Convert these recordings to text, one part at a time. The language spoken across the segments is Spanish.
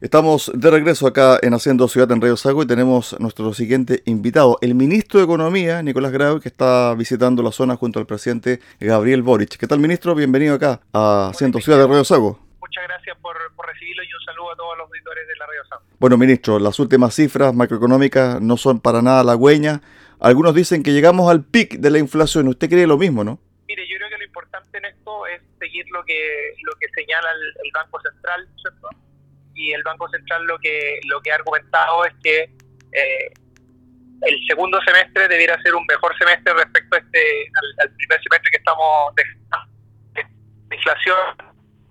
Estamos de regreso acá en Haciendo Ciudad en Río Sago y tenemos nuestro siguiente invitado, el ministro de Economía, Nicolás Grau, que está visitando la zona junto al presidente Gabriel Boric. ¿Qué tal, ministro? Bienvenido acá a Haciendo Ciudad de Río Sago. Muchas gracias por, recibirlo y un saludo a todos los auditores de la Río Sago. Bueno, ministro, las últimas cifras macroeconómicas no son para nada halagüeñas. Algunos dicen que llegamos al pic de la inflación. ¿Usted cree lo mismo, no? Mire, yo creo que lo importante en esto es seguir lo que, lo que señala el, el Banco Central, ¿cierto? Y el Banco Central lo que, lo que ha argumentado es que eh, el segundo semestre debiera ser un mejor semestre respecto a este, al, primer semestre que estamos de, inflación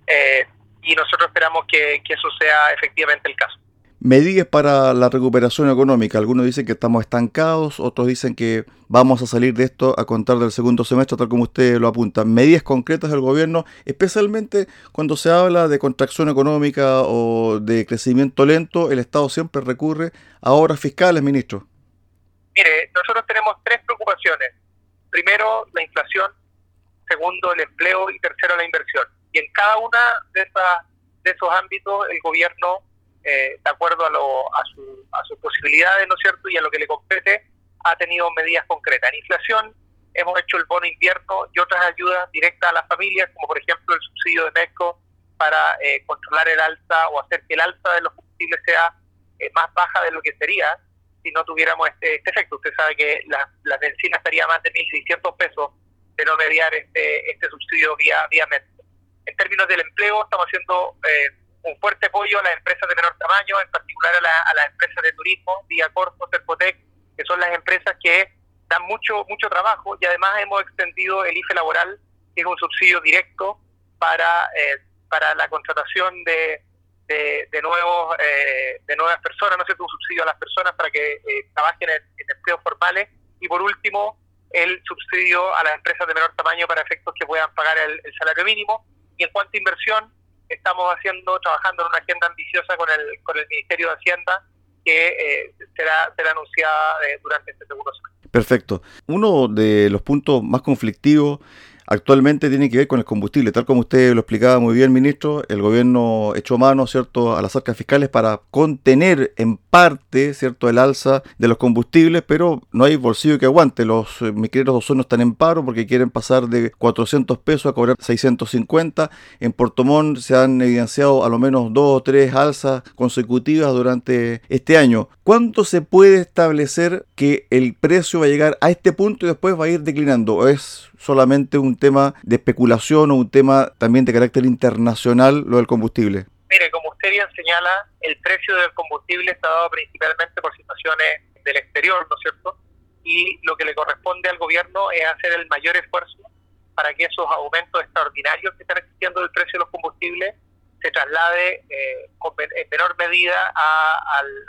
eh, y nosotros esperamos que, que eso sea efectivamente el caso medidas para la recuperación económica. Algunos dicen que estamos estancados, otros dicen que vamos a salir de esto a contar del segundo semestre, tal como usted lo apunta. Medidas concretas del gobierno, especialmente cuando se habla de contracción económica o de crecimiento lento, el Estado siempre recurre a obras fiscales, ministro. Mire, nosotros tenemos tres preocupaciones. Primero, la inflación. Segundo, el empleo. Y tercero, la inversión. Y en cada una de, esas, de esos ámbitos, el gobierno eh, de acuerdo a, lo, a, su, a sus posibilidades, ¿no es cierto?, y a lo que le compete, ha tenido medidas concretas. En inflación hemos hecho el bono invierno y otras ayudas directas a las familias, como por ejemplo el subsidio de MESCO para eh, controlar el alza o hacer que el alza de los combustibles sea eh, más baja de lo que sería si no tuviéramos este, este efecto. Usted sabe que la, la benzina estaría más de 1.600 pesos de no mediar este, este subsidio vía, vía MESCO. En términos del empleo, estamos haciendo un fuerte apoyo a las empresas de menor tamaño, en particular a, las empresas de turismo, Vía Corpo, Cercotec, que son las empresas que dan mucho mucho trabajo. Y además hemos extendido el IFE laboral, que es un subsidio directo para eh, para la contratación de, de, nuevos eh, de nuevas personas, no sé, un subsidio a las personas para que eh, trabajen en, empleos formales. Y por último el subsidio a las empresas de menor tamaño para efectos que puedan pagar el salario mínimo. Y en cuanto a inversión estamos haciendo, trabajando en una agenda ambiciosa con el, con el Ministerio de Hacienda que eh, será, será anunciada eh, durante este segundo semestre. Perfecto. Uno de los puntos más conflictivos actualmente tiene que ver con el combustible. Tal como usted lo explicaba muy bien, ministro, el gobierno echó mano, ¿cierto?, a las arcas fiscales para contener en parte, ¿cierto?, el alza de los combustibles, pero no hay bolsillo que aguante. Los eh, miqueros de Ozono están en paro porque quieren pasar de 400 pesos a cobrar 650. En Portomón se han evidenciado a lo menos dos o tres alzas consecutivas durante este año. ¿Cuánto se puede establecer que el precio va a llegar a este punto y después va a ir declinando? ¿Es solamente un tema de especulación o un tema también de carácter internacional lo del combustible? Mire, como usted bien señala, el precio del combustible está dado principalmente por situaciones del exterior, ¿no es cierto? Y lo que le corresponde al gobierno es hacer el mayor esfuerzo para que esos aumentos extraordinarios que están existiendo del precio de los combustibles se traslade eh, en menor medida al,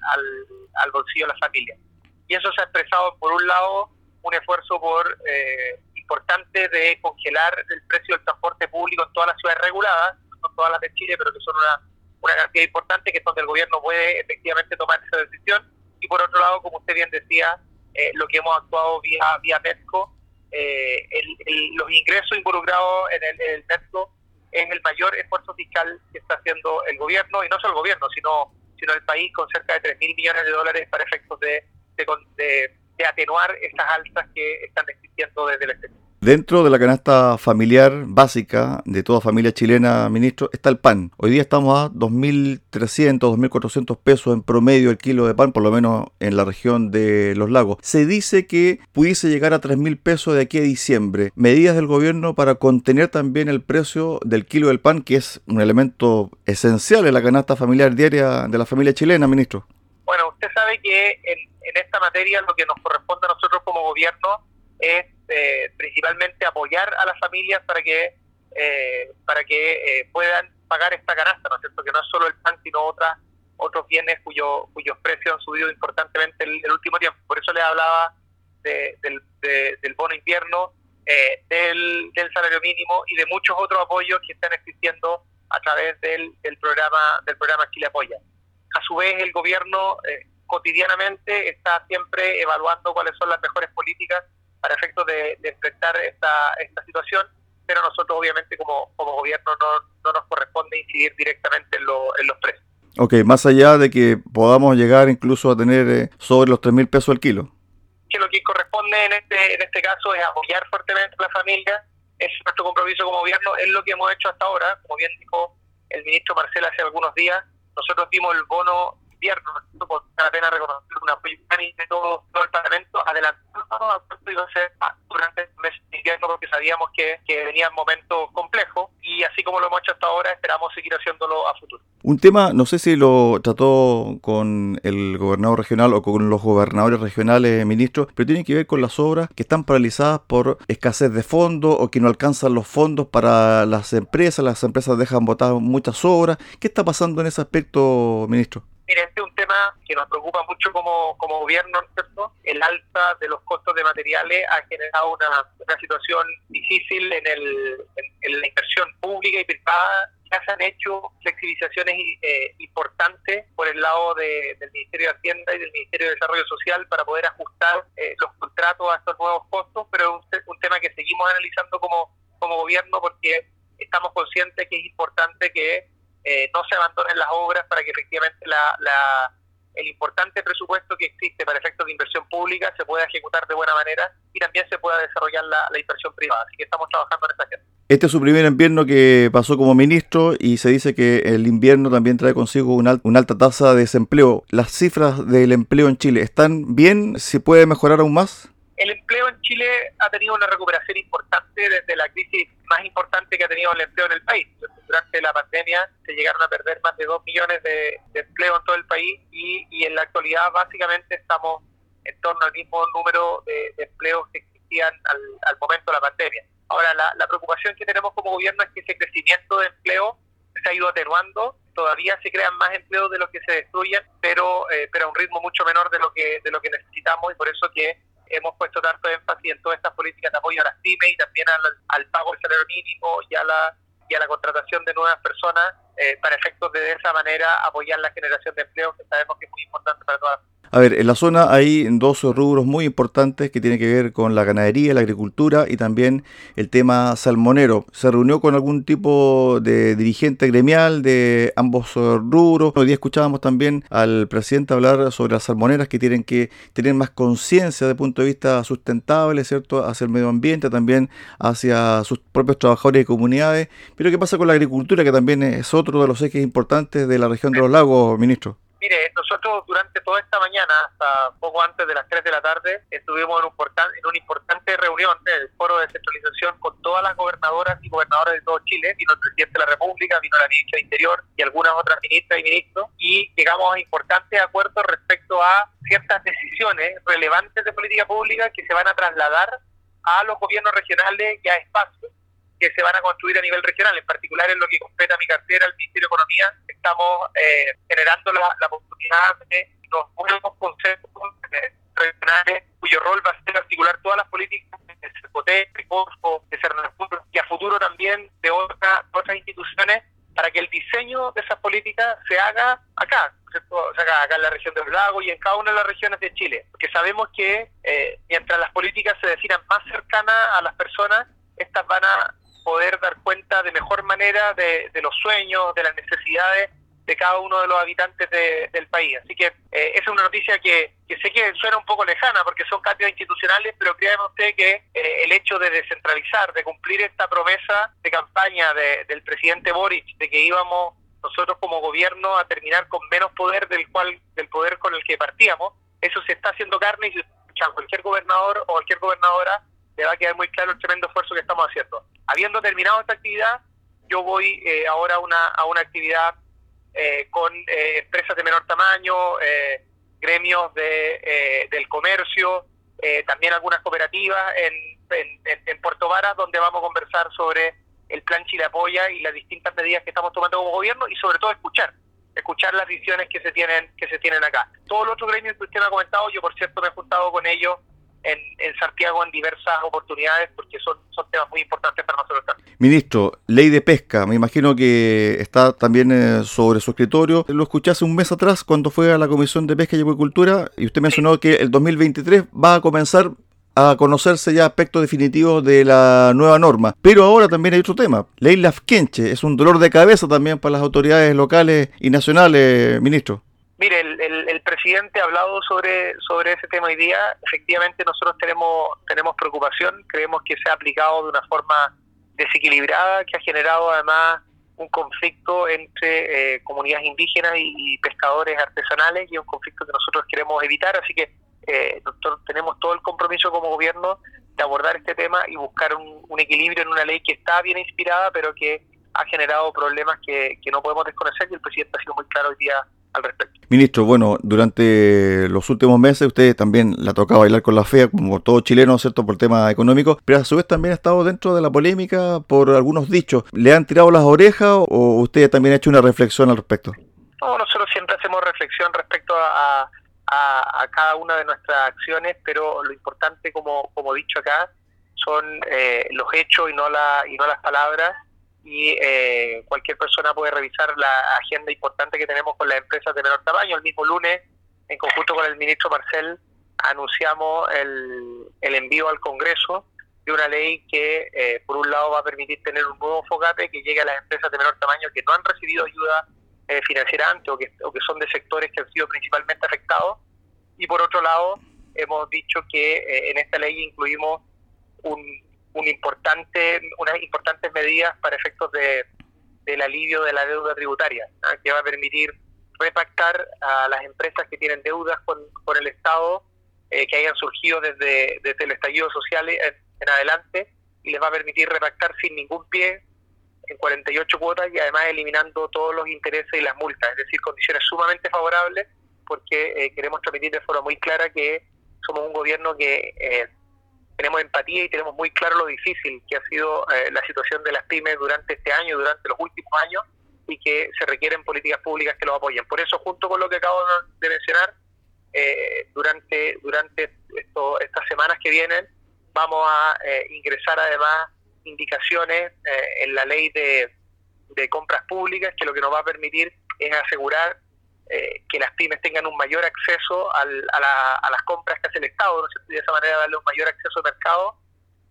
al, bolsillo de las familias. Y eso se ha expresado, por un lado, un esfuerzo por eh, importante de congelar el precio del transporte público en todas las ciudades reguladas, no todas las de Chile, pero que son una, una cantidad importante, que es donde el gobierno puede efectivamente tomar esa decisión. Y por otro lado, como usted bien decía, eh, lo que hemos actuado vía, vía MESCO, eh, los ingresos involucrados en el, en MESCO es el mayor esfuerzo fiscal que está haciendo el gobierno, y no solo el gobierno, sino, sino el país con cerca de 3 mil millones de dólares para efectos de, de, de atenuar esas alzas que están existiendo desde el exterior. Dentro de la canasta familiar básica de toda familia chilena, ministro, está el pan. Hoy día estamos a 2.300, 2.400 pesos en promedio el kilo de pan, por lo menos en la región de Los Lagos. Se dice que pudiese llegar a 3.000 pesos de aquí a diciembre. Medidas del gobierno para contener también el precio del kilo del pan, que es un elemento esencial en la canasta familiar diaria de la familia chilena, ministro. Bueno, usted sabe que en, en esta materia lo que nos corresponde a nosotros como gobierno es eh, principalmente apoyar a las familias para que eh, para que eh, puedan pagar esta canasta, ¿no es cierto? Que no es solo el pan, sino otras otros bienes cuyo, cuyos precios han subido importantemente el, el último tiempo. Por eso le hablaba del, del, bono invierno, del, del salario mínimo y de muchos otros apoyos que están existiendo a través del, del programa del programa Chile Apoya. A su vez, el gobierno cotidianamente está siempre evaluando cuáles son las mejores políticas para efectos de, enfrentar esta, esta situación, pero nosotros obviamente como, como gobierno no, no nos corresponde incidir directamente en, en los precios. Ok, más allá de que podamos llegar incluso a tener eh, sobre los 3 mil pesos al kilo. Que lo que corresponde en este, en este caso es apoyar fuertemente a la familia, es nuestro compromiso como gobierno, es lo que hemos hecho hasta ahora, como bien dijo el ministro Marcel hace algunos días, nosotros dimos el bono invierno, por la pena reconocer una apoyo de todo, todo el Parlamento, adelantando a cuánto iba a ser durante el mes de invierno, porque sabíamos que, que venían momentos complejos, y así como lo hemos hecho hasta ahora, esperamos seguir haciéndolo a futuro. Un tema, no sé si lo trató con el gobernador regional o con los gobernadores regionales, ministros, pero tiene que ver con las obras que están paralizadas por escasez de fondos o que no alcanzan los fondos para las empresas, las empresas dejan botar muchas obras. ¿Qué está pasando en ese aspecto, ministro? Mire, este es un tema que nos preocupa mucho como, como gobierno, ¿cierto? El alza de los costos de materiales ha generado una, una situación difícil en, el, en, la inversión pública y privada. Ya se han hecho flexibilizaciones eh, importantes por el lado de, del Ministerio de Hacienda y del Ministerio de Desarrollo Social para poder ajustar eh, los contratos a estos nuevos costos, pero es un, un tema que seguimos analizando como, como gobierno porque estamos conscientes que es importante que eh, no se abandonen las obras para que efectivamente la, el importante presupuesto que existe para efectos de inversión pública se pueda ejecutar de buena manera y también se pueda desarrollar la, inversión privada. Así que estamos trabajando en esa agenda. Este es su primer invierno que pasó como ministro y se dice que el invierno también trae consigo una, una alta tasa de desempleo. ¿Las cifras del empleo en Chile están bien? ¿Se puede mejorar aún más? El empleo en Chile ha tenido una recuperación importante desde la crisis más importante que ha tenido el empleo en el país. Durante la pandemia se llegaron a perder más de 2 millones de, de empleo en todo el país y, y, en la actualidad básicamente estamos en torno al mismo número de, empleos que existían al, al, momento de la pandemia. Ahora, la, la preocupación que tenemos como gobierno es que ese crecimiento de empleo se ha ido atenuando todavía se crean más empleos de los que se destruyen, pero eh, pero a un ritmo mucho menor de lo que de lo que necesitamos y por eso que hemos puesto tanto énfasis en todas estas políticas de apoyo a las pymes y también al, pago del salario mínimo y a la, y a la contratación de nuevas personas eh, para efectos de, de esa manera apoyar la generación de empleo que sabemos que es muy importante para todas las a ver, en la zona hay dos rubros muy importantes que tienen que ver con la ganadería, la agricultura y también el tema salmonero. ¿Se reunió con algún tipo de dirigente gremial de ambos rubros? Hoy día escuchábamos también al presidente hablar sobre las salmoneras que tienen que tener más conciencia desde el punto de vista sustentable, ¿cierto? Hacia el medio ambiente, también hacia sus propios trabajadores y comunidades. Pero ¿qué pasa con la agricultura, que también es otro de los ejes importantes de la región de los lagos, ministro? Mire, nosotros durante toda esta mañana, hasta poco antes de las 3 de la tarde, estuvimos en, un en una importante reunión del foro de descentralización con todas las gobernadoras y gobernadores de todo Chile. Vino el presidente de la República, vino la ministra de Interior y algunas otras ministras y ministros. Y llegamos a importantes acuerdos respecto a ciertas decisiones relevantes de política pública que se van a trasladar a los gobiernos regionales y a espacios que se van a construir a nivel regional, en particular en lo que compete a mi cartera, el Ministerio de Economía, estamos eh, generando la, oportunidad de los nuevos conceptos regionales cuyo rol va a ser articular todas las políticas de CERCOTE, de COSCO, de y a futuro también de otra, otras instituciones para que el diseño de esas políticas se haga acá, se haga acá en la región del lago y en cada una de las regiones de Chile, porque sabemos que eh, mientras las políticas se definan más cercanas a las personas, estas van a poder dar cuenta de mejor manera de, de los sueños, de las necesidades de cada uno de los habitantes de, del país. Así que eh, esa es una noticia que, que, sé que suena un poco lejana porque son cambios institucionales, pero créanme usted que eh, el hecho de descentralizar, de cumplir esta promesa de campaña de, del presidente Boric, de que íbamos nosotros como gobierno a terminar con menos poder del cual del poder con el que partíamos, eso se está haciendo carne y cualquier gobernador o cualquier gobernadora le va a quedar muy claro el tremendo esfuerzo que estamos haciendo. Habiendo terminado esta actividad, yo voy eh, ahora a una, a una actividad eh, con eh, empresas de menor tamaño, eh, gremios de, eh, del comercio, eh, también algunas cooperativas en, en, en, Puerto Vara, donde vamos a conversar sobre el plan Chile Apoya y las distintas medidas que estamos tomando como gobierno y sobre todo escuchar escuchar las visiones que se tienen que se tienen acá. Todos los otros gremios que usted me ha comentado, yo por cierto me he juntado con ellos en, en, Santiago en diversas oportunidades porque son, son temas muy importantes para nosotros también. Ministro, ley de pesca, me imagino que está también eh, sobre su escritorio. Lo escuché hace un mes atrás cuando fue a la Comisión de Pesca y Acuicultura y usted mencionó sí. que el 2023 va a comenzar a conocerse ya aspectos definitivos de la nueva norma. Pero ahora también hay otro tema. Ley Lafkenche es un dolor de cabeza también para las autoridades locales y nacionales, ministro. Mire, el, presidente ha hablado sobre, sobre ese tema hoy día. Efectivamente, nosotros tenemos, tenemos preocupación. Creemos que se ha aplicado de una forma desequilibrada, que ha generado además un conflicto entre eh, comunidades indígenas y, pescadores artesanales y un conflicto que nosotros queremos evitar. Así que eh, nosotros tenemos todo el compromiso como gobierno de abordar este tema y buscar un, equilibrio en una ley que está bien inspirada, pero que ha generado problemas que, que no podemos desconocer y el presidente ha sido muy claro hoy día al respecto. Ministro, bueno, durante los últimos meses usted también la tocado bailar con la FEA, como todo chileno, ¿cierto?, por tema económico, pero a su vez también ha estado dentro de la polémica por algunos dichos. ¿Le han tirado las orejas o usted también ha hecho una reflexión al respecto? No, nosotros siempre hacemos reflexión respecto a, cada una de nuestras acciones, pero lo importante, como, como dicho acá, son eh, los hechos y no, la, y no las palabras y eh, cualquier persona puede revisar la agenda importante que tenemos con las empresas de menor tamaño. El mismo lunes, en conjunto con el ministro Marcel, anunciamos el, envío al Congreso de una ley que, eh, por un lado, va a permitir tener un nuevo fogate que llegue a las empresas de menor tamaño que no han recibido ayuda eh, financiera antes o que, o que son de sectores que han sido principalmente afectados. Y por otro lado, hemos dicho que en esta ley incluimos un, un importante, unas importantes medidas para efectos de, del alivio de la deuda tributaria, ¿ah? que va a permitir repactar a las empresas que tienen deudas con, con el Estado eh, que hayan surgido desde, desde el estallido social en, en, adelante y les va a permitir repactar sin ningún pie en 48 cuotas y además eliminando todos los intereses y las multas, es decir, condiciones sumamente favorables porque eh, queremos transmitir de forma muy clara que somos un gobierno que eh, tenemos empatía y tenemos muy claro lo difícil que ha sido eh, la situación de las pymes durante este año, durante los últimos años, y que se requieren políticas públicas que lo apoyen. Por eso, junto con lo que acabo de mencionar, eh, durante, durante estas semanas que vienen, vamos a eh, ingresar además indicaciones en la ley de compras públicas, que lo que nos va a permitir es asegurar eh, que las pymes tengan un mayor acceso al, a, las compras que hace el Estado, ¿no? de esa manera darle un mayor acceso al mercado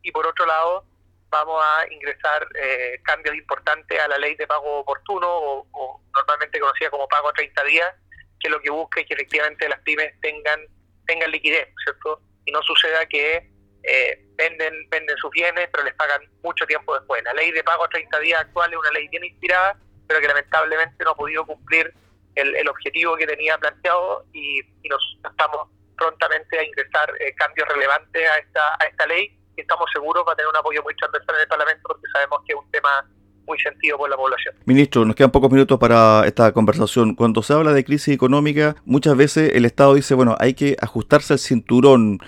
y por otro lado vamos a ingresar eh, cambios importantes a la ley de pago oportuno o, normalmente conocida como pago a 30 días, que lo que busca es que efectivamente las pymes tengan tengan liquidez, ¿cierto? Y no suceda que eh, venden venden sus bienes pero les pagan mucho tiempo después. La ley de pago a 30 días actual es una ley bien inspirada, pero que lamentablemente no ha podido cumplir el, objetivo que tenía planteado y, nos estamos prontamente a ingresar eh, cambios relevantes a esta, a esta ley y estamos seguros va a tener un apoyo muy transversal en el Parlamento porque sabemos que es un tema muy sentido por la población. Ministro, nos quedan pocos minutos para esta conversación. Cuando se habla de crisis económica, muchas veces el Estado dice, bueno, hay que ajustarse al cinturón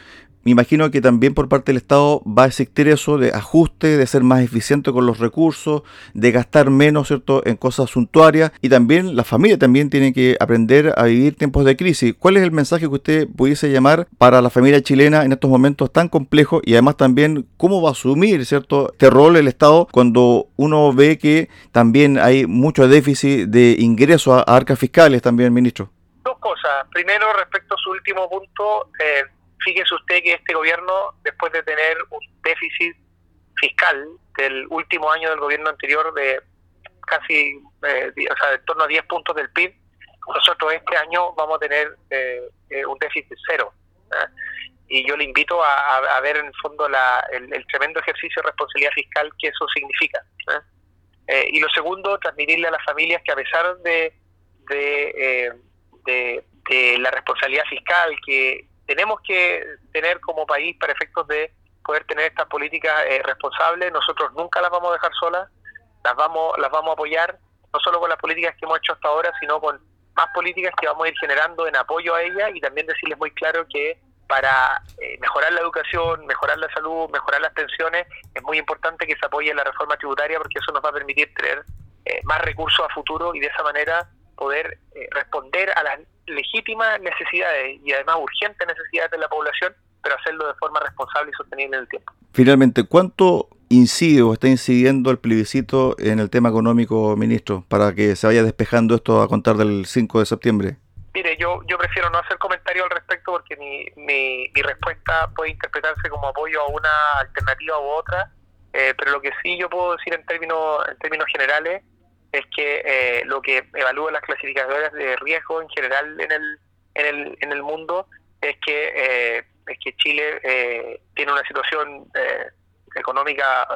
me imagino que también por parte del Estado va a existir eso de ajuste, de ser más eficiente con los recursos, de gastar menos, ¿cierto?, en cosas suntuarias y también la familia también tiene que aprender a vivir tiempos de crisis. ¿Cuál es el mensaje que usted pudiese llamar para la familia chilena en estos momentos tan complejos y además también cómo va a asumir, ¿cierto?, este rol el Estado cuando uno ve que también hay mucho déficit de ingresos a, arcas fiscales también, ministro? Dos cosas. Primero, respecto a su último punto, eh, fíjese usted que este gobierno, después de tener un déficit fiscal del último año del gobierno anterior de casi, eh, o sea, en torno a 10 puntos del PIB, nosotros este año vamos a tener eh, eh, un déficit cero. Y yo le invito a, ver en el fondo la, el, tremendo ejercicio de responsabilidad fiscal que eso significa. y lo segundo, transmitirle a las familias que a pesar de, de la responsabilidad fiscal que tenemos que tener como país para efectos de poder tener estas políticas eh, responsables. Nosotros nunca las vamos a dejar solas, las vamos, las vamos a apoyar, no solo con las políticas que hemos hecho hasta ahora, sino con más políticas que vamos a ir generando en apoyo a ellas y también decirles muy claro que para eh, mejorar la educación, mejorar la salud, mejorar las pensiones, es muy importante que se apoye la reforma tributaria porque eso nos va a permitir tener eh, más recursos a futuro y de esa manera poder responder a las legítimas necesidades y además urgentes necesidades de la población, pero hacerlo de forma responsable y sostenible en el tiempo. Finalmente, ¿cuánto incide o está incidiendo el plebiscito en el tema económico, ministro, para que se vaya despejando esto a contar del 5 de septiembre? Mire, yo yo, prefiero no hacer comentario al respecto porque mi, mi, mi respuesta puede interpretarse como apoyo a una alternativa u otra, eh, pero lo que sí yo puedo decir en términos, en términos generales es que eh, lo que evalúan las clasificadoras de riesgo en general en el, en el, en el mundo es que, eh, es que Chile eh, tiene una situación económica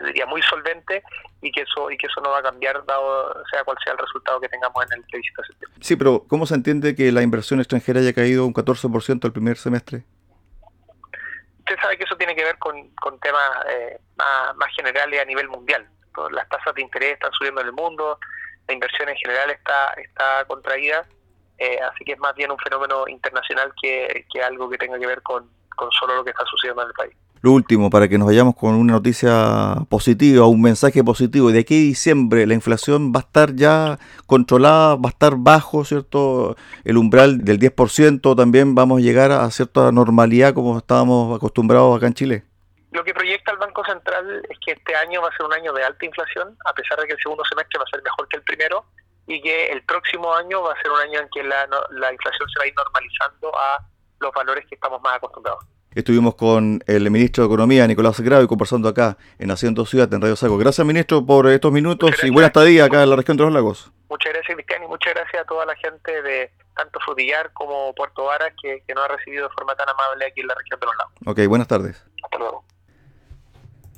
diría muy solvente y que eso y que eso no va a cambiar dado sea cual sea el resultado que tengamos en el plebiscito. Sí, pero ¿cómo se entiende que la inversión extranjera haya caído un 14% el primer semestre? Usted sabe que eso tiene que ver con, con temas eh, más, más generales a nivel mundial. Las tasas de interés están subiendo en el mundo, la inversión en general está está contraída, eh, así que es más bien un fenómeno internacional que, que algo que tenga que ver con, con solo lo que está sucediendo en el país. Lo último, para que nos vayamos con una noticia positiva, un mensaje positivo. De aquí a diciembre la inflación va a estar ya controlada, va a estar bajo, ¿cierto? El umbral del 10%, también vamos a llegar a cierta normalidad como estábamos acostumbrados acá en Chile. Lo que proyecta el Banco Central es que este año va a ser un año de alta inflación, a pesar de que el segundo semestre va a ser mejor que el primero, y que el próximo año va a ser un año en que la, la inflación se va a ir normalizando a los valores que estamos más acostumbrados. Estuvimos con el ministro de Economía, Nicolás Grave, conversando acá en Haciendo Ciudad, en Radio Saco. Gracias, ministro, por estos minutos y buena estadía acá en la región de los lagos. Muchas gracias, Cristian, y muchas gracias a toda la gente de tanto Frutillar como Puerto Varas que, que nos ha recibido de forma tan amable aquí en la región de los lagos. Ok, buenas tardes. Hasta luego.